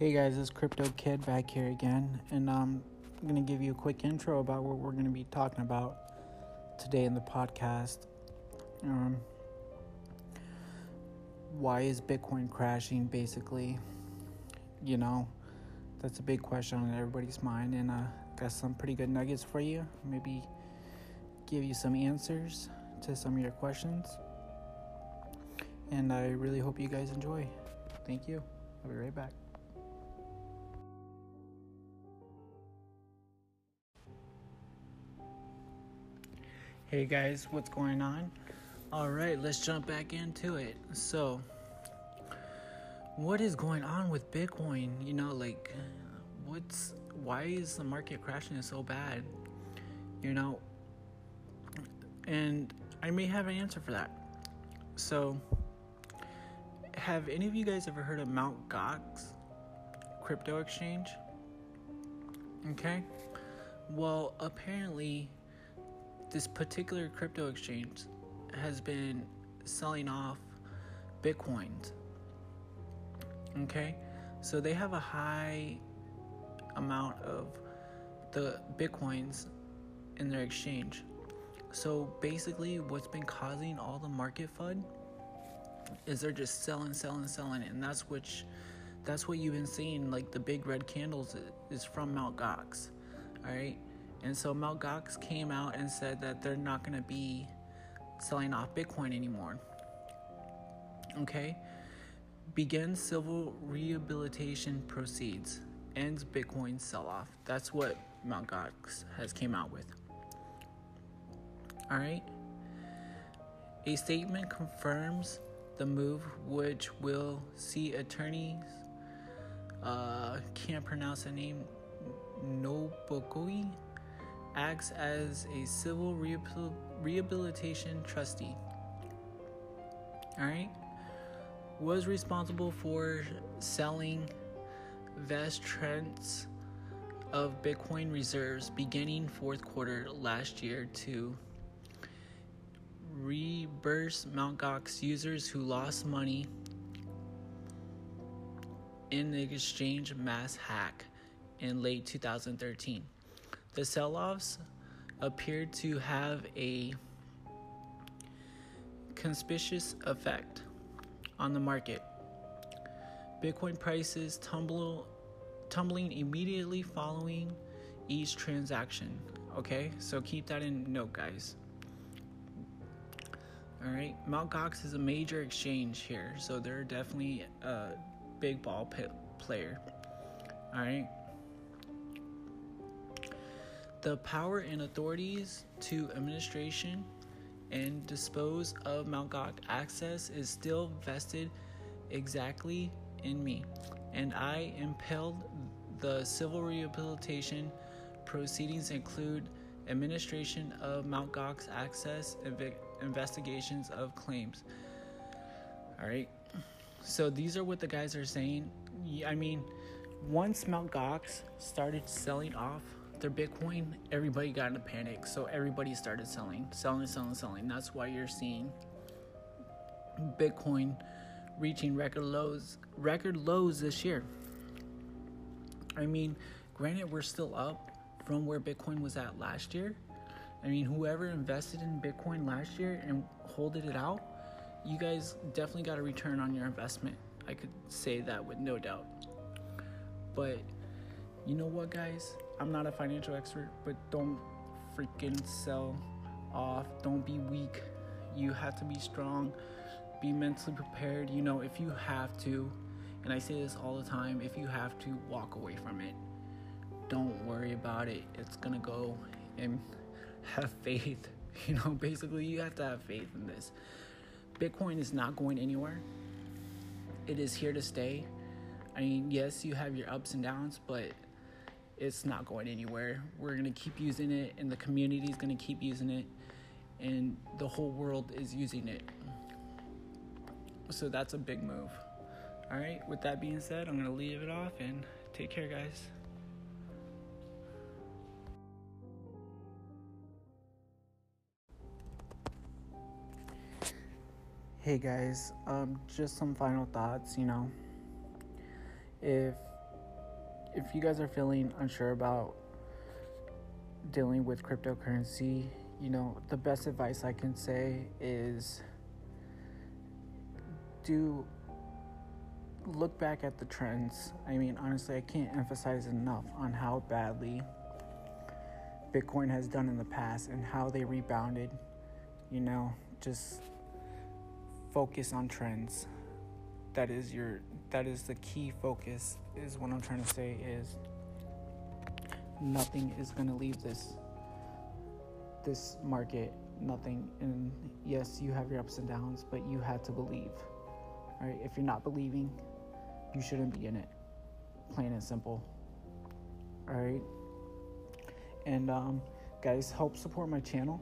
Hey guys, it's Crypto Kid back here again, and um, I'm gonna give you a quick intro about what we're gonna be talking about today in the podcast. Um, why is Bitcoin crashing? Basically, you know, that's a big question on everybody's mind, and uh, got some pretty good nuggets for you. Maybe give you some answers to some of your questions, and I really hope you guys enjoy. Thank you. I'll be right back. Hey guys, what's going on? All right, let's jump back into it. So, what is going on with Bitcoin? You know, like, what's why is the market crashing so bad? You know, and I may have an answer for that. So, have any of you guys ever heard of Mt. Gox crypto exchange? Okay. Well, apparently this particular crypto exchange has been selling off bitcoins. Okay? So they have a high amount of the bitcoins in their exchange. So basically, what's been causing all the market FUD is they're just selling, selling, selling, and that's which that's what you've been seeing. Like the big red candles is from Mt. Gox. All right, and so Mt. Gox came out and said that they're not going to be selling off Bitcoin anymore. Okay? Begins civil rehabilitation proceeds. Ends Bitcoin sell off. That's what Mt. Gox has came out with. Alright? A statement confirms the move, which will see attorneys, uh, can't pronounce the name, Nobokoi acts as a civil rehabilitation trustee. All right, was responsible for selling vast trends of Bitcoin reserves beginning fourth quarter last year to reimburse Mt. Gox users who lost money in the exchange mass hack in late 2013. The sell offs appeared to have a conspicuous effect on the market. Bitcoin prices tumble, tumbling immediately following each transaction. Okay, so keep that in note, guys. All right, Mt. Gox is a major exchange here, so they're definitely a big ball pit player. All right, the power and authorities to administration and dispose of Mount Gox access is still vested exactly in me, and I impelled the civil rehabilitation proceedings include administration of Mount Gox access and investigations of claims. All right. So these are what the guys are saying. I mean, once Mount Gox started selling off their Bitcoin, everybody got in a panic. So everybody started selling, selling, selling, selling. That's why you're seeing Bitcoin reaching record lows, record lows this year. I mean, granted, we're still up from where Bitcoin was at last year. I mean, whoever invested in Bitcoin last year and holded it out, you guys definitely got a return on your investment. I could say that with no doubt. But you know what, guys? I'm not a financial expert, but don't freaking sell off. Don't be weak. You have to be strong. Be mentally prepared. You know, if you have to, and I say this all the time, if you have to walk away from it, don't worry about it. It's gonna go and have faith. You know, basically, you have to have faith in this. Bitcoin is not going anywhere, it is here to stay. I mean, yes, you have your ups and downs, but it's not going anywhere. We're going to keep using it, and the community is going to keep using it, and the whole world is using it. So that's a big move. All right, with that being said, I'm going to leave it off and take care, guys. Hey guys, um, just some final thoughts. You know, if if you guys are feeling unsure about dealing with cryptocurrency, you know, the best advice I can say is do look back at the trends. I mean, honestly, I can't emphasize enough on how badly Bitcoin has done in the past and how they rebounded. You know, just focus on trends. That is your that is the key focus is what I'm trying to say is nothing is going to leave this this market nothing. And yes you have your ups and downs but you have to believe all right? If you're not believing you shouldn't be in it. Plain and simple all right and um, guys help support my channel.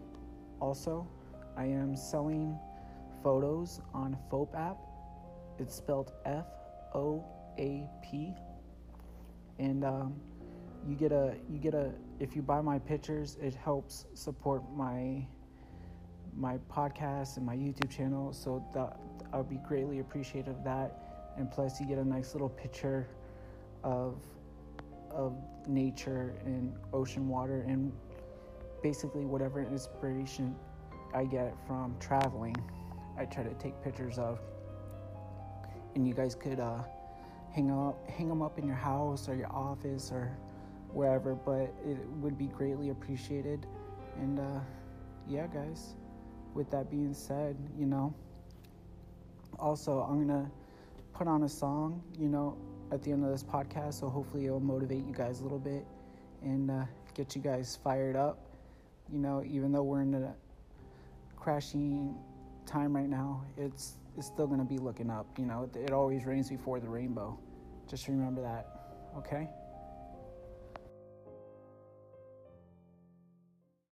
Also i am selling photos on foap app. It's spelled f-o-a-p and um, you get a you get a if you buy my pictures it helps support my my podcast and my youtube channel. So that i'll be greatly appreciative of that. And plus you get a nice little picture of of nature and ocean water and basically whatever inspiration i get from traveling i try to take pictures of and you guys could uh, hang up hang them up in your house or your office or wherever, but it would be greatly appreciated. And uh, yeah, guys, with that being said, you know, also, I'm gonna put on a song, you know, at the end of this podcast, so hopefully it'll motivate you guys a little bit and uh, get you guys fired up. You know, even though we're in a crashing time right now, it's it's still gonna be looking up. You know, it, it always rains before the rainbow. Just remember that, okay?